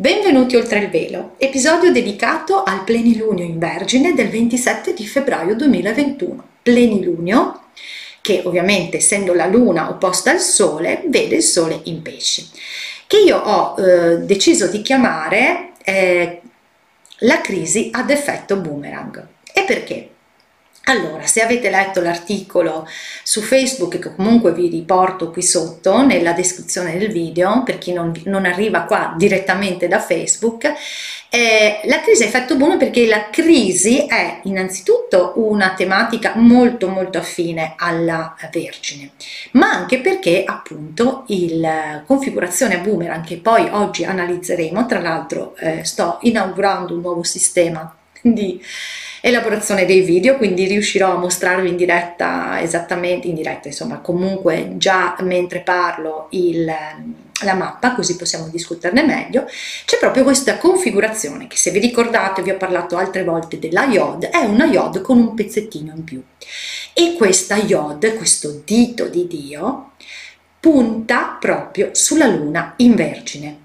Benvenuti oltre il velo, episodio dedicato al plenilunio in Vergine del 27 di febbraio 2021. Plenilunio che ovviamente essendo la luna opposta al sole vede il sole in pesci, che io ho eh, deciso di chiamare eh, la crisi ad effetto boomerang. E perché? Allora, se avete letto l'articolo su Facebook, che comunque vi riporto qui sotto nella descrizione del video, per chi non, non arriva qua direttamente da Facebook, eh, la crisi ha effetto buono perché la crisi è innanzitutto una tematica molto molto affine alla Vergine, ma anche perché appunto la configurazione boomerang che poi oggi analizzeremo, tra l'altro eh, sto inaugurando un nuovo sistema di elaborazione dei video, quindi riuscirò a mostrarvi in diretta esattamente, in diretta insomma comunque già mentre parlo il, la mappa, così possiamo discuterne meglio, c'è proprio questa configurazione che se vi ricordate, vi ho parlato altre volte della iod, è una iod con un pezzettino in più. E questa iod, questo dito di Dio, punta proprio sulla luna in Vergine.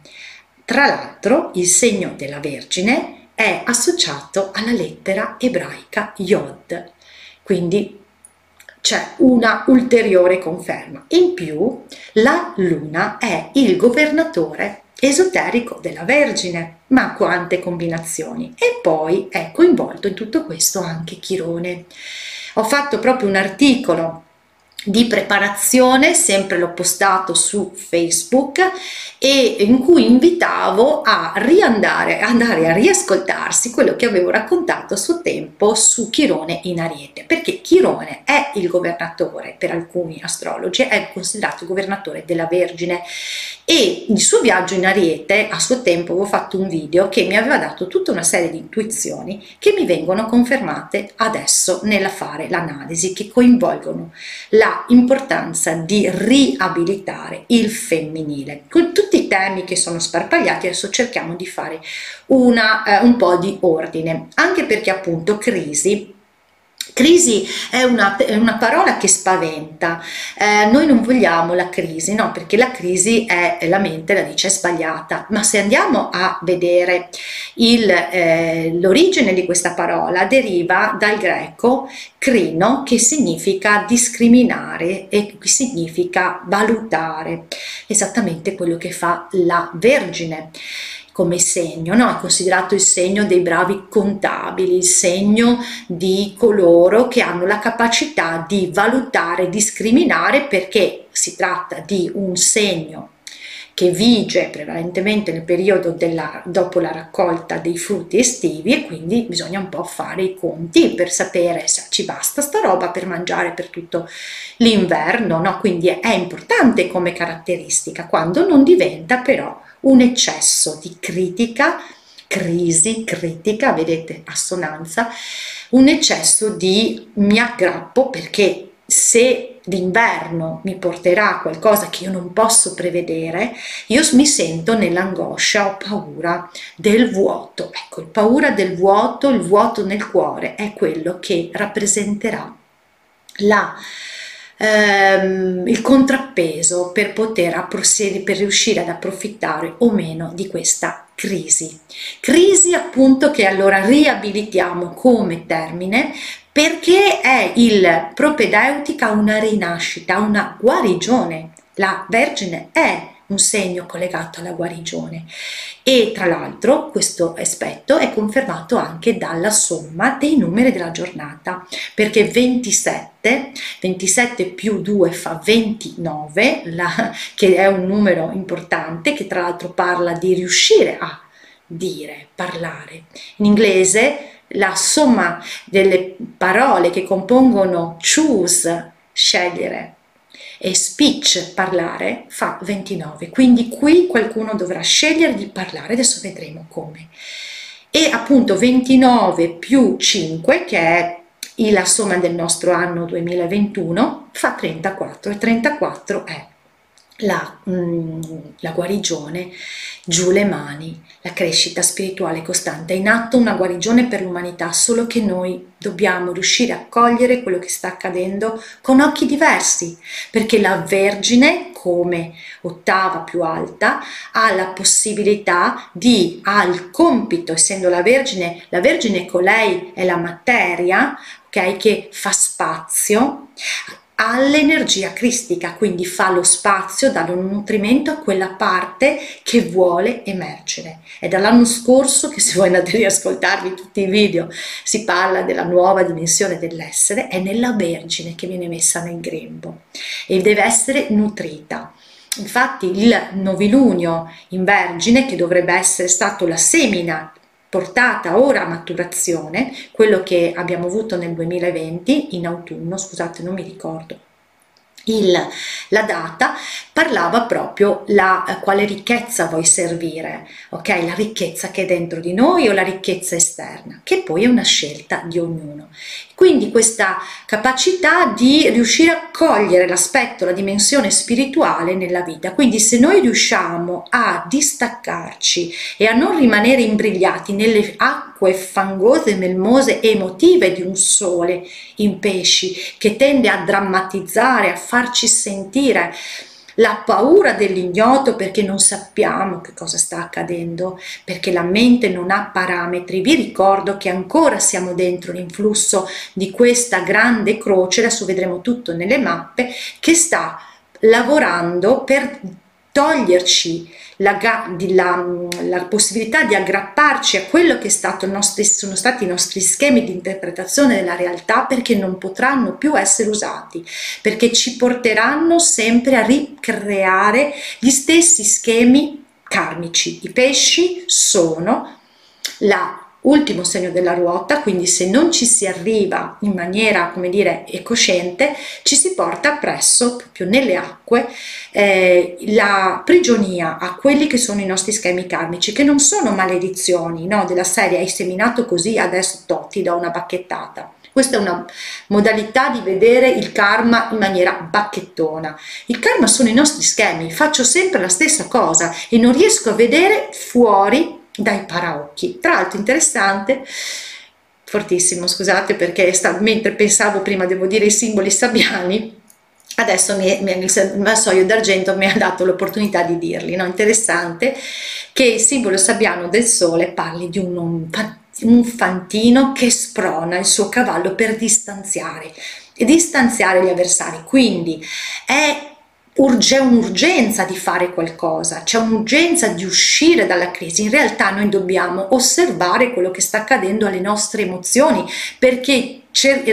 Tra l'altro il segno della Vergine è associato alla lettera ebraica Yod, quindi c'è una ulteriore conferma. In più, la luna è il governatore esoterico della Vergine, ma quante combinazioni! E poi è coinvolto in tutto questo anche Chirone. Ho fatto proprio un articolo di preparazione, sempre l'ho postato su Facebook e in cui invitavo a riandare, andare a riascoltarsi quello che avevo raccontato a suo tempo su Chirone in Ariete, perché Chirone è il governatore per alcuni astrologi, è considerato il governatore della Vergine. E il suo viaggio in Ariete a suo tempo avevo fatto un video che mi aveva dato tutta una serie di intuizioni che mi vengono confermate adesso nella fare l'analisi che coinvolgono la importanza di riabilitare il femminile. Con tutti i temi che sono sparpagliati adesso cerchiamo di fare una, eh, un po' di ordine. Anche perché appunto crisi Crisi è una, è una, parola che spaventa, eh, noi non vogliamo la crisi, no, perché la crisi è, la mente la dice è sbagliata, ma se andiamo a vedere eh, l'origine di questa parola deriva dal greco crino che significa discriminare e significa valutare, esattamente quello che fa la Vergine come segno, no? è considerato il segno dei bravi contabili, il segno di coloro che hanno la capacità di valutare, discriminare perché si tratta di un segno che vige prevalentemente nel periodo della, dopo la raccolta dei frutti estivi e quindi bisogna un po' fare i conti per sapere se ci basta sta roba per mangiare per tutto l'inverno, no? quindi è, importante come caratteristica quando non diventa però un eccesso di critica, crisi, critica, vedete assonanza, un eccesso di mi aggrappo perché se l'inverno mi porterà a qualcosa che io non posso prevedere, io mi sento nell'angoscia, ho paura del vuoto. Ecco, il paura del vuoto, il vuoto nel cuore è quello che rappresenterà la ehm, il contrappeso per poter per riuscire ad approfittare o meno di questa crisi. Crisi appunto che allora riabilitiamo come termine perché è il propedeutica una rinascita, una guarigione. La Vergine è un segno collegato alla guarigione. E tra l'altro questo aspetto è confermato anche dalla somma dei numeri della giornata perché 27 27 più 2 fa 29 la, che è un numero importante che tra l'altro parla di riuscire a dire, parlare. In inglese la somma delle parole che compongono choose, scegliere e speech, parlare, fa 29. Quindi qui qualcuno dovrà scegliere di parlare, adesso vedremo come. E appunto 29 più 5, che è la somma del nostro anno 2021, fa 34 e 34 è la, mm, la, guarigione, giù le mani, la crescita spirituale costante. È in atto una guarigione per l'umanità, solo che noi dobbiamo riuscire a cogliere quello che sta accadendo con occhi diversi, perché la Vergine, come ottava più alta, ha la possibilità di, ha il compito, essendo la Vergine, la Vergine con lei è la materia, ok, che fa spazio all'energia cristica, quindi fa lo spazio, dà un nutrimento a quella parte che vuole emergere. È dall'anno scorso che se voi andate a riascoltarvi tutti i video si parla della nuova dimensione dell'essere, è nella Vergine che viene messa nel grembo e deve essere nutrita. Infatti il novilunio in Vergine, che dovrebbe essere stato la semina portata ora a maturazione, quello che abbiamo avuto nel 2020 in autunno, scusate non mi ricordo il, la data parlava proprio la eh, quale ricchezza vuoi servire, ok? La ricchezza che è dentro di noi o la ricchezza esterna, che poi è una scelta di ognuno. Quindi questa capacità di riuscire a cogliere l'aspetto, la dimensione spirituale nella vita. Quindi se noi riusciamo a distaccarci e a non rimanere imbrigliati nelle acque fangose, melmose emotive di un sole in pesci che tende a drammatizzare, a farci sentire la paura dell'ignoto perché non sappiamo che cosa sta accadendo, perché la mente non ha parametri. Vi ricordo che ancora siamo dentro l'influsso di questa grande croce, adesso vedremo tutto nelle mappe, che sta lavorando per toglierci la, la, la, possibilità di aggrapparci a quello che nostri, sono stati i nostri schemi di interpretazione della realtà perché non potranno più essere usati, perché ci porteranno sempre a ricreare gli stessi schemi karmici. I pesci sono la ultimo segno della ruota, quindi se non ci si arriva in maniera, come dire, cosciente, ci si porta appresso, proprio nelle acque, eh, la prigionia a quelli che sono i nostri schemi karmici, che non sono maledizioni, no? Della serie hai seminato così, adesso to, do una bacchettata. Questa è una modalità di vedere il karma in maniera bacchettona. Il karma sono i nostri schemi, faccio sempre la stessa cosa e non riesco a vedere fuori dai paraocchi. Tra l'altro interessante, fortissimo, scusate perché sta, mentre pensavo prima, devo dire, i simboli sabbiani, adesso mi, mi, il vassoio d'argento mi ha dato l'opportunità di dirli. No? Interessante che il simbolo sabbiano del sole parli di un, un, fantino che sprona il suo cavallo per distanziare e distanziare gli avversari. Quindi è c'è un'urgenza di fare qualcosa, c'è un'urgenza di uscire dalla crisi. In realtà noi dobbiamo osservare quello che sta accadendo alle nostre emozioni perché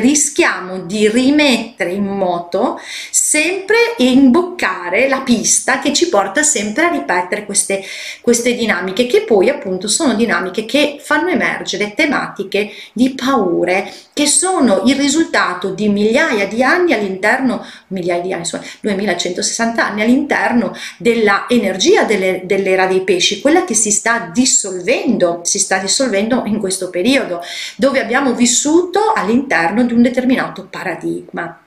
rischiamo di rimettere in moto sempre e imboccare la pista che ci porta sempre a ripetere queste, queste dinamiche che poi appunto sono dinamiche che fanno emergere tematiche di paure che sono il risultato di migliaia di anni all'interno, migliaia di anni, insomma 2160 anni all'interno della energia delle, dell'era dei pesci, quella che si sta dissolvendo, si sta dissolvendo in questo periodo, dove abbiamo vissuto all'interno di un determinato paradigma.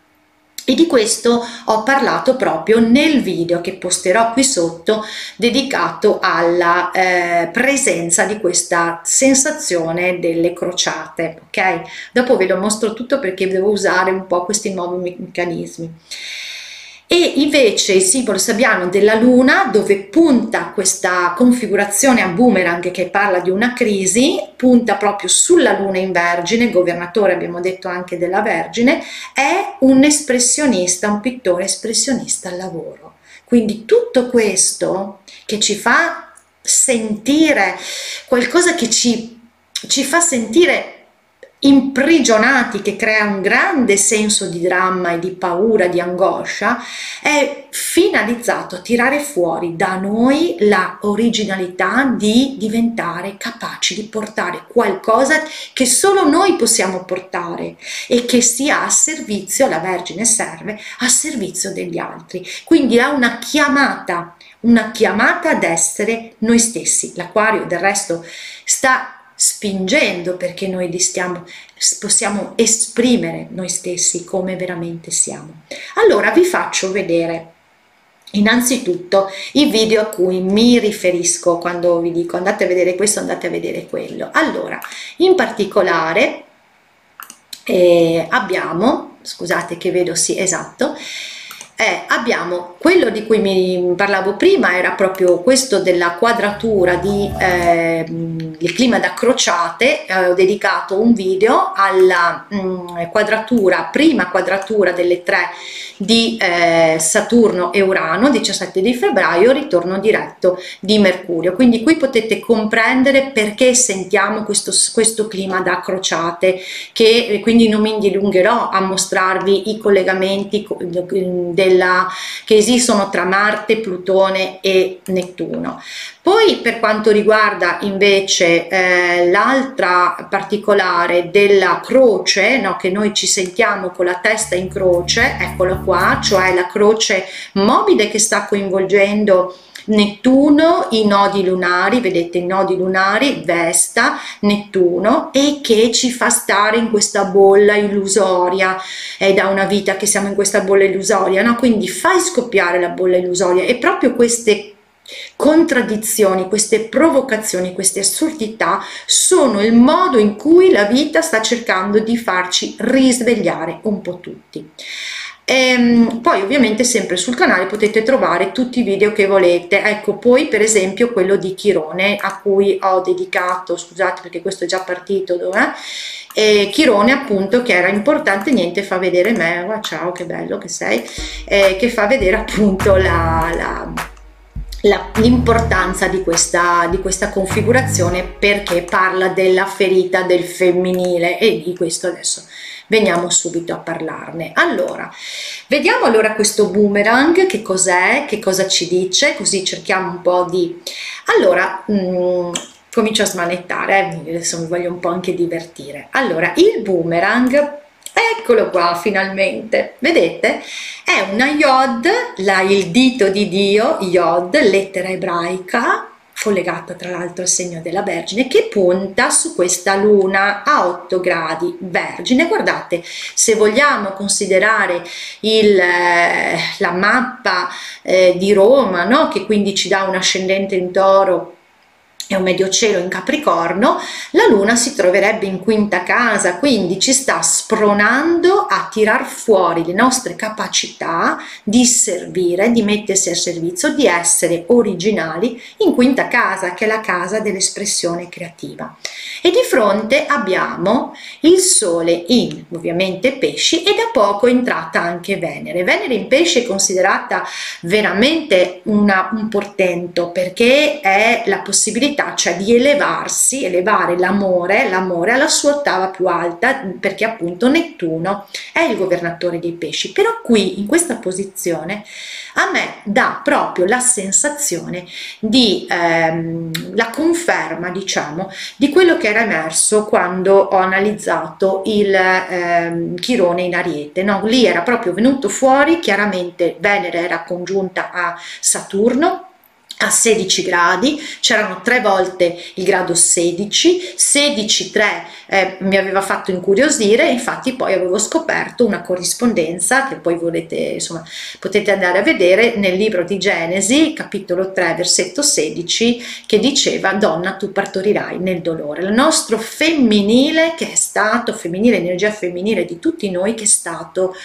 E di questo ho parlato proprio nel video che posterò qui sotto dedicato alla eh, presenza di questa sensazione delle crociate, ok? Dopo ve lo mostro tutto perché devo usare un po' questi nuovi meccanismi e invece il simbolo sabbiano della luna dove punta questa configurazione a boomerang che parla di una crisi punta proprio sulla luna in vergine governatore abbiamo detto anche della vergine è un espressionista un pittore espressionista al lavoro. Quindi tutto questo che ci fa sentire qualcosa che ci, ci fa sentire imprigionati che crea un grande senso di dramma e di paura, di angoscia, è finalizzato a tirare fuori da noi la originalità di diventare capaci di portare qualcosa che solo noi possiamo portare e che sia a servizio, la Vergine serve, a servizio degli altri. Quindi è una chiamata, una chiamata ad essere noi stessi. L'acquario del resto sta spingendo perché noi li stiamo, possiamo esprimere noi stessi come veramente siamo. Allora vi faccio vedere innanzitutto i video a cui mi riferisco quando vi dico andate a vedere questo, andate a vedere quello. Allora, in particolare eh, abbiamo, scusate che vedo sì, esatto, eh, abbiamo quello di cui mi parlavo prima era proprio questo della quadratura di eh, il clima da crociate eh, ho dedicato un video alla mh, mm, quadratura prima quadratura delle tre di eh, Saturno e Urano 17 di febbraio ritorno diretto di Mercurio. Quindi qui potete comprendere perché sentiamo questo, questo clima da crociate che quindi non mi dilungherò a mostrarvi i collegamenti della, che esistono tra Marte, Plutone e Nettuno. Poi per quanto riguarda invece eh, l'altra particolare della croce, no, che noi ci sentiamo con la testa in croce, eccola qua, cioè la croce mobile che sta coinvolgendo Nettuno, i nodi lunari, vedete i nodi lunari, Vesta, Nettuno e che ci fa stare in questa bolla illusoria, è da una vita che siamo in questa bolla illusoria, no? quindi fai scoppiare la bolla illusoria e proprio queste contraddizioni, queste provocazioni, queste assurdità sono il modo in cui la vita sta cercando di farci risvegliare un po' tutti. E, ehm, poi ovviamente sempre sul canale potete trovare tutti i video che volete. Ecco poi per esempio quello di Chirone a cui ho dedicato scusate perché questo è già partito dove e Chirone appunto che era importante niente fa vedere me. Oh, ciao che bello che sei. Eh, che fa vedere appunto la, la l'importanza di questa, di questa configurazione perché parla della ferita del femminile e di questo adesso veniamo subito a parlarne. Allora, vediamo allora questo boomerang, che cos'è, che cosa ci dice, così cerchiamo un po' di... Allora, mh, mm, comincio a smanettare, eh, adesso mi voglio un po' anche divertire. Allora, il boomerang Eccolo qua finalmente, vedete? È una Yod, la, il dito di Dio, Yod, lettera ebraica, collegata tra l'altro al segno della Vergine, che punta su questa luna a 8 gradi Vergine. Guardate, se vogliamo considerare il, eh, la mappa eh, di Roma, no? che quindi ci dà un ascendente in toro e un medio cielo in Capricorno, la Luna si troverebbe in quinta casa, quindi ci sta spronando a tirar fuori le nostre capacità di servire, di mettersi a servizio, di essere originali in quinta casa, che è la casa dell'espressione creativa. E di fronte abbiamo il Sole in ovviamente pesci e da poco è entrata anche Venere. Venere in pesci è considerata veramente una, un portento perché è la possibilità possibilità, cioè di elevarsi, elevare l'amore, l'amore alla sua ottava più alta, perché appunto Nettuno è il governatore dei pesci. Però qui, in questa posizione, a me dà proprio la sensazione di ehm, la conferma, diciamo, di quello che era emerso quando ho analizzato il ehm, Chirone in Ariete. No? Lì era proprio venuto fuori, chiaramente Venere era congiunta a Saturno, a 16 gradi, c'erano tre volte il grado 16, 16 3 eh, mi aveva fatto incuriosire, infatti poi avevo scoperto una corrispondenza che poi volete, insomma, potete andare a vedere nel libro di Genesi, capitolo 3, versetto 16, che diceva donna tu partorirai nel dolore. Il nostro femminile che è stato, femminile, energia femminile di tutti noi che è stato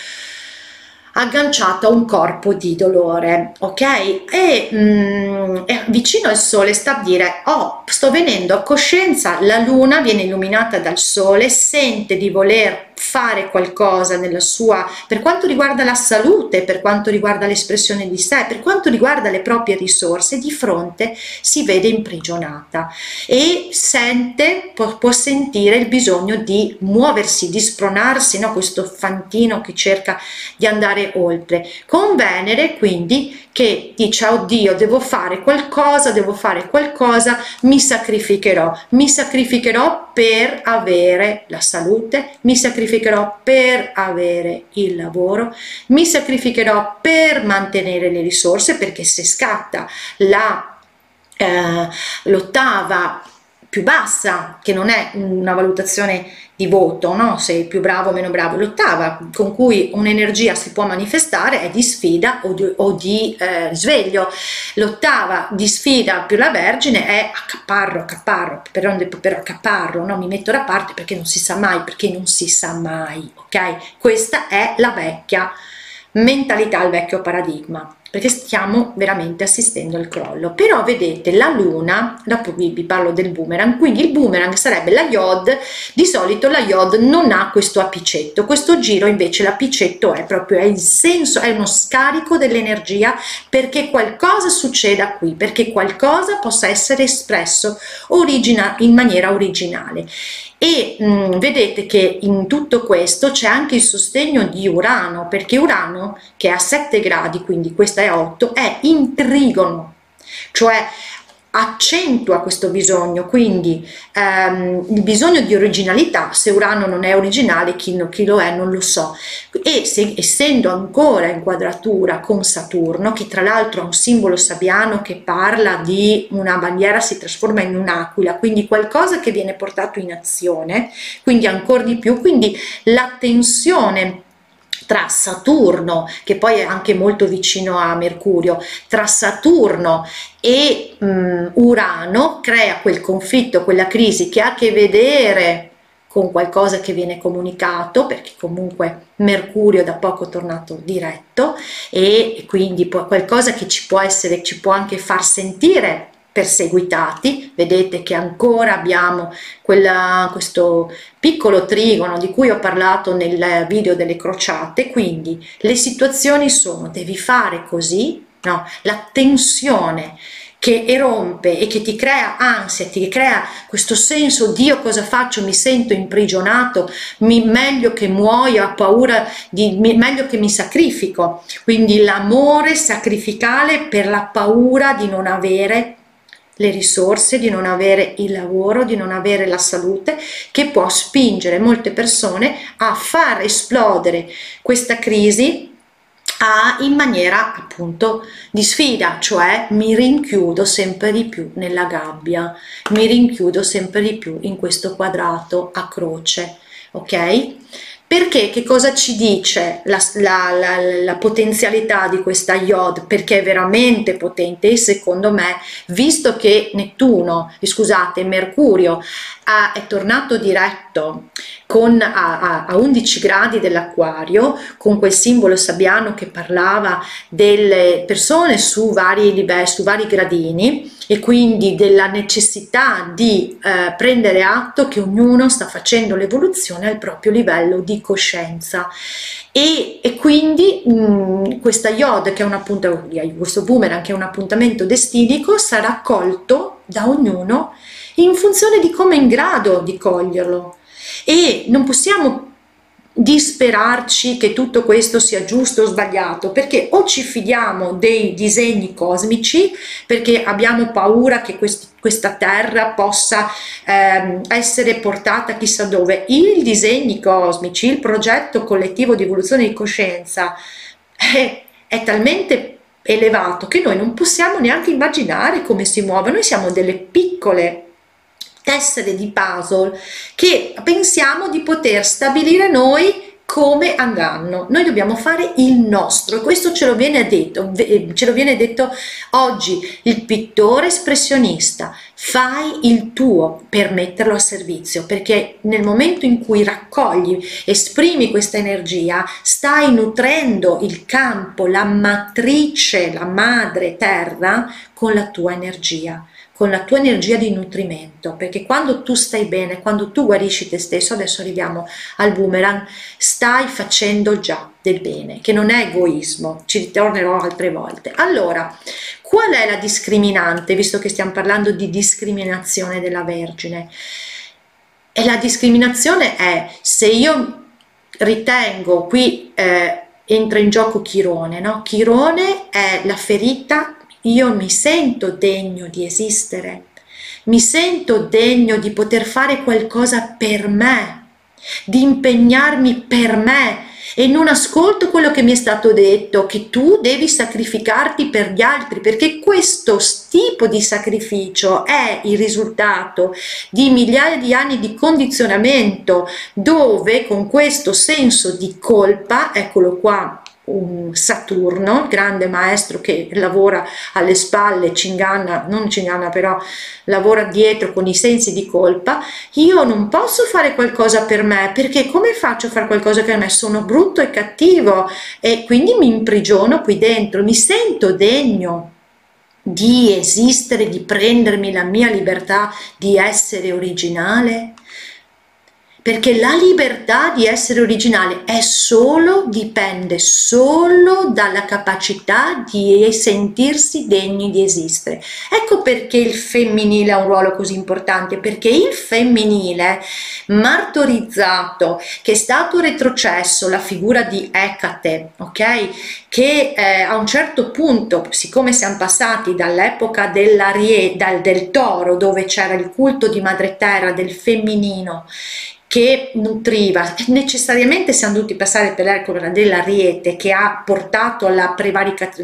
agganciato a un corpo di dolore, ok? E, mm, vicino al sole sta a dire, oh, sto venendo a coscienza, la luna viene illuminata dal sole, sente di voler fare qualcosa nella sua, per quanto riguarda la salute, per quanto riguarda l'espressione di sé, per quanto riguarda le proprie risorse, di fronte si vede imprigionata e sente, può, può sentire il bisogno di muoversi, di spronarsi, no? questo fantino che cerca di andare oltre. Con Venere quindi che dice oddio devo fare qualcosa, devo fare qualcosa, mi sacrificherò, mi sacrificherò per avere la salute, mi sacrificherò per avere il lavoro, mi sacrificherò per mantenere le risorse perché se scatta la eh, l'ottava più bassa, che non è una valutazione di voto, no? sei più bravo o meno bravo, l'ottava con cui un'energia si può manifestare è di sfida o di, o di eh, risveglio, l'ottava di sfida più la Vergine è accaparro, accaparro, però, però accaparro, no? mi metto da parte perché non si sa mai, perché non si sa mai, ok? Questa è la vecchia mentalità, il vecchio paradigma perché stiamo veramente assistendo al crollo. Però vedete la luna dopo vi, vi parlo del boomerang quindi il boomerang sarebbe la iod di solito la iod non ha questo apicetto questo giro invece l'apicetto è proprio è il senso è uno scarico dell'energia perché qualcosa succeda qui perché qualcosa possa essere espresso origina, in maniera originale e mh, mm, vedete che in tutto questo c'è anche il sostegno di Urano perché Urano che è a 7 gradi quindi questa è 8 è in trigono. Cioè accentua questo bisogno, quindi ehm, il bisogno di originalità, se Urano non è originale, chi, chi lo è non lo so, e se, essendo ancora in quadratura con Saturno, che tra l'altro ha un simbolo sabiano che parla di una bandiera si trasforma in un'aquila, quindi qualcosa che viene portato in azione, quindi ancora di più, quindi la tensione tra Saturno, che poi è anche molto vicino a Mercurio, tra Saturno e um, Urano crea quel conflitto, quella crisi che ha a che vedere con qualcosa che viene comunicato, perché comunque Mercurio da poco è tornato diretto e quindi qualcosa che ci può essere, ci può anche far sentire perseguitati, vedete che ancora abbiamo quella, questo piccolo trigono di cui ho parlato nel video delle crociate, quindi le situazioni sono devi fare così, no? la tensione che erompe e che ti crea ansia, ti crea questo senso di io cosa faccio, mi sento imprigionato, mi, meglio che muoio, ho paura, di, mi, meglio che mi sacrifico. Quindi l'amore sacrificale per la paura di non avere le risorse, di non avere il lavoro, di non avere la salute, che può spingere molte persone a far esplodere questa crisi a, in maniera appunto di sfida, cioè mi rinchiudo sempre di più nella gabbia, mi rinchiudo sempre di più in questo quadrato a croce, ok? Perché che cosa ci dice la, la, la, la, potenzialità di questa iod? Perché è veramente potente e secondo me, visto che Nettuno, scusate, Mercurio ha, è tornato diretto con, a, a 11 gradi dell'acquario, con quel simbolo sabbiano che parlava delle persone su vari su vari gradini, e quindi della necessità di eh, prendere atto che ognuno sta facendo l'evoluzione al proprio livello di coscienza. E, e quindi mh, mm, questa iod che è un appuntamento questo boomerang che è un appuntamento destinico sarà accolto da ognuno in funzione di come è in grado di coglierlo e non possiamo disperarci che tutto questo sia giusto o sbagliato perché o ci fidiamo dei disegni cosmici perché abbiamo paura che questi, questa terra possa ehm, essere portata chissà dove. I disegni cosmici il progetto collettivo di evoluzione di coscienza è, è talmente elevato che noi non possiamo neanche immaginare come si muove noi siamo delle piccole tessere di puzzle che pensiamo di poter stabilire noi come andranno. Noi dobbiamo fare il nostro. Questo ce lo viene detto, ce lo viene detto oggi il pittore espressionista, fai il tuo per metterlo a servizio, perché nel momento in cui raccogli, esprimi questa energia, stai nutrendo il campo, la matrice, la madre terra con la tua energia con la tua energia di nutrimento, perché quando tu stai bene, quando tu guarisci te stesso, adesso arriviamo al boomerang, stai facendo già del bene, che non è egoismo, ci ritornerò altre volte. Allora, qual è la discriminante, visto che stiamo parlando di discriminazione della Vergine? E la discriminazione è se io ritengo qui eh, entra in gioco Chirone, no? Chirone è la ferita, io mi sento degno di esistere, mi sento degno di poter fare qualcosa per me, di impegnarmi per me, e non ascolto quello che mi è stato detto, che tu devi sacrificarti per gli altri, perché questo tipo di sacrificio è il risultato di migliaia di anni di condizionamento, dove con questo senso di colpa, eccolo qua, un Saturno, grande maestro che lavora alle spalle, ci inganna, non ci inganna però lavora dietro con i sensi di colpa, io non posso fare qualcosa per me perché come faccio a fare qualcosa per me? Sono brutto e cattivo e quindi mi imprigiono qui dentro, mi sento degno di esistere, di prendermi la mia libertà di essere originale perché la libertà di essere originale è solo, dipende solo dalla capacità di sentirsi degni di esistere. Ecco perché il femminile ha un ruolo così importante, perché il femminile martorizzato, che è stato retrocesso, la figura di Ecate, ok? Che eh, a un certo punto, siccome siamo passati dall'epoca dal, del toro, dove c'era il culto di madre terra, del femminino, che nutriva, necessariamente siamo dovuti passare per l'epoca dell'ariete che ha portato alla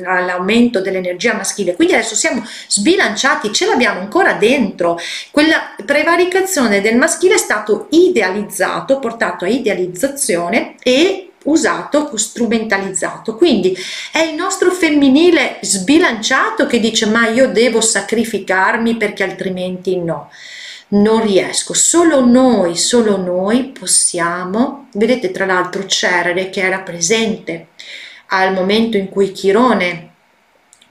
all'aumento dell'energia maschile, quindi adesso siamo sbilanciati, ce l'abbiamo ancora dentro, quella prevaricazione del maschile è stato idealizzato, portato a idealizzazione e usato, strumentalizzato. Quindi è il nostro femminile sbilanciato che dice ma io devo sacrificarmi perché altrimenti no non riesco, solo noi, solo noi possiamo, vedete tra l'altro Cerere che era presente al momento in cui Chirone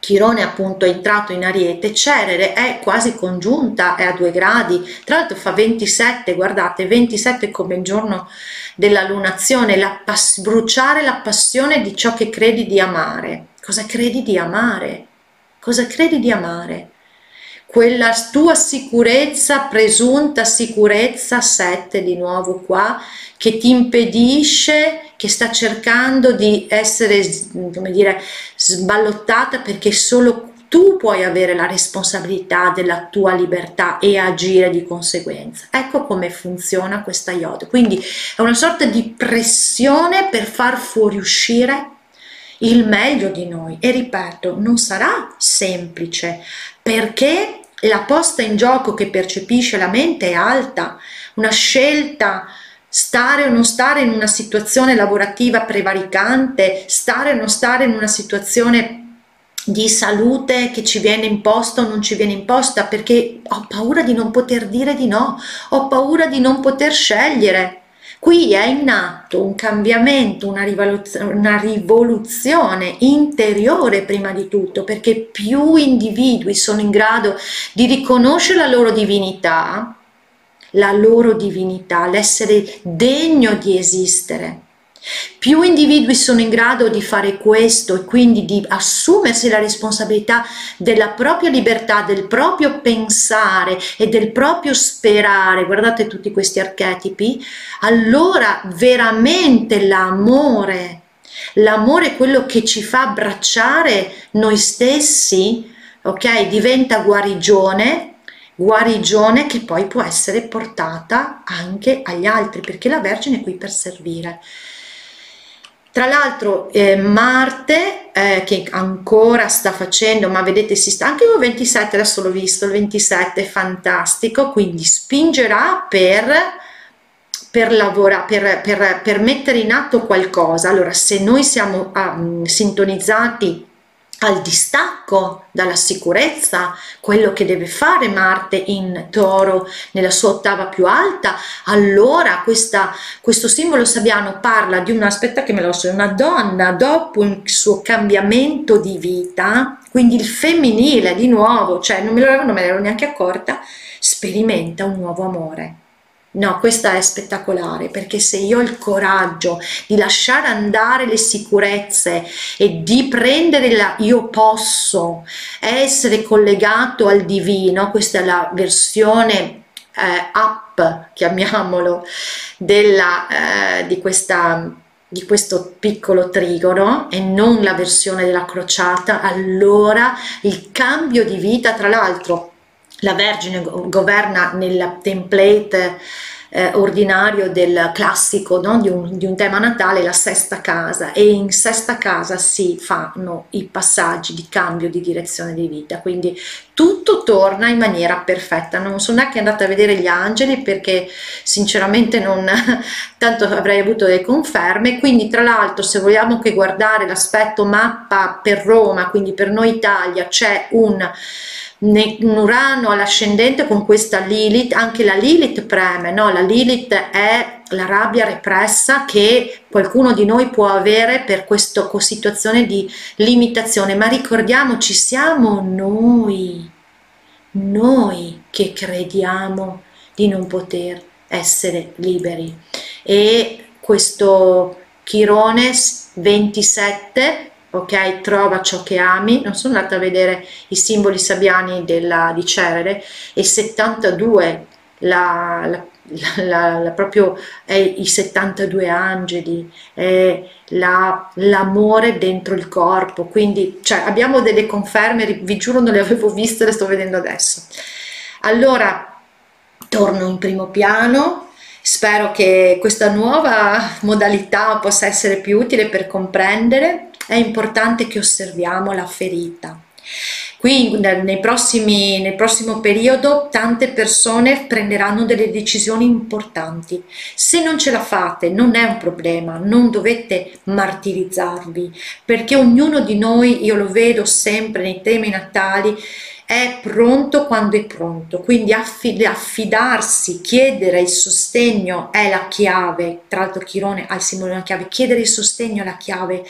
Chirone appunto è entrato in Ariete, Cerere è quasi congiunta, è a due gradi, tra l'altro fa 27, guardate, 27 come il giorno della lunazione, la pass- bruciare la passione di ciò che credi di amare. Cosa credi di amare? Cosa credi di amare? Quella tua sicurezza, presunta sicurezza, 7 di nuovo qua, che ti impedisce, che sta cercando di essere, come dire, sballottata perché solo tu puoi avere la responsabilità della tua libertà e agire di conseguenza. Ecco come funziona questa yoga. Quindi è una sorta di pressione per far fuoriuscire il meglio di noi e ripeto, non sarà semplice perché la posta in gioco che percepisce la mente è alta, una scelta stare o non stare in una situazione lavorativa prevaricante, stare o non stare in una situazione di salute che ci viene imposta o non ci viene imposta perché ho paura di non poter dire di no, ho paura di non poter scegliere. Qui è in atto un cambiamento, una una rivoluzione interiore prima di tutto, perché più individui sono in grado di riconoscere la loro divinità, la loro divinità, l'essere degno di esistere più individui sono in grado di fare questo e quindi di assumersi la responsabilità della propria libertà, del proprio pensare e del proprio sperare, guardate tutti questi archetipi, allora veramente l'amore, l'amore è quello che ci fa abbracciare noi stessi, ok? Diventa guarigione guarigione che poi può essere portata anche agli altri perché la Vergine è qui per servire. Tra l'altro eh, Marte eh, che ancora sta facendo, ma vedete si sta anche il 27, adesso l'ho visto, il 27 è fantastico, quindi spingerà per per, lavorare, per, per, per mettere in atto qualcosa. Allora, se noi siamo um, sintonizzati al distacco dalla sicurezza, quello che deve fare Marte in toro nella sua ottava più alta, allora questa, questo simbolo sabbiano parla di una, aspetta che me lo so, una donna dopo il suo cambiamento di vita, quindi il femminile di nuovo, cioè non me, lo, non me ne ero neanche accorta, sperimenta un nuovo amore No, questa è spettacolare perché se io ho il coraggio di lasciare andare le sicurezze e di prendere la io posso essere collegato al divino, questa è la versione eh, up, chiamiamolo, della, eh, di questa di questo piccolo trigono e non la versione della crociata, allora il cambio di vita, tra l'altro la Vergine governa nel template eh, ordinario del classico no? di, un, di, un, tema natale la sesta casa. E in sesta casa si fanno i passaggi di cambio di direzione di vita. Quindi tutto torna in maniera perfetta. Non sono neanche andata a vedere gli angeli perché sinceramente non tanto avrei avuto delle conferme. Quindi tra l'altro se vogliamo che guardare l'aspetto mappa per Roma quindi per noi Italia c'è un un Urano all'ascendente con questa Lilith, anche la Lilith preme, no? la Lilith è la rabbia repressa che qualcuno di noi può avere per questa situazione di limitazione, ma ricordiamoci, siamo noi, noi che crediamo di non poter essere liberi e questo Chirones 27 ok? Trova ciò che ami, non sono andata a vedere i simboli sabbiani della, di Cerere, e 72, la, la, la, la, proprio è i 72 angeli, è l'amore dentro il corpo, quindi cioè, abbiamo delle conferme, vi giuro non le avevo viste, le sto vedendo adesso. Allora, torno in primo piano, Spero che questa nuova modalità possa essere più utile per comprendere è importante che osserviamo la ferita. Qui nei prossimi, nel prossimo periodo tante persone prenderanno delle decisioni importanti. Se non ce la fate non è un problema, non dovete martirizzarvi, perché ognuno di noi, io lo vedo sempre nei temi natali, è pronto quando è pronto, quindi affidarsi, chiedere il sostegno è la chiave, tra l'altro Chirone ha il simbolo della chiave, chiedere il sostegno è la chiave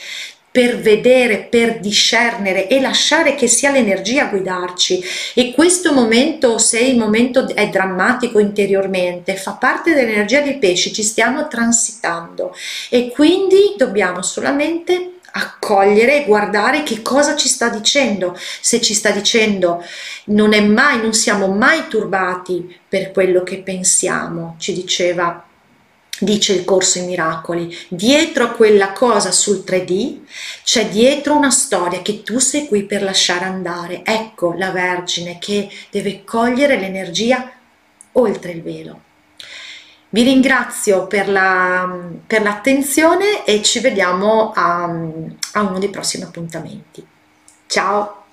per vedere, per discernere e lasciare che sia l'energia a guidarci. E questo momento, se il momento è drammatico interiormente, fa parte dell'energia dei pesci, ci stiamo transitando. E quindi dobbiamo solamente accogliere e guardare che cosa ci sta dicendo. Se ci sta dicendo non è mai, non siamo mai turbati per quello che pensiamo, ci diceva dice il corso i miracoli, dietro a quella cosa sul 3D c'è dietro una storia che tu sei qui per lasciare andare. Ecco la Vergine che deve cogliere l'energia oltre il velo. Vi ringrazio per, la, per l'attenzione e ci vediamo a, a uno dei prossimi appuntamenti. Ciao!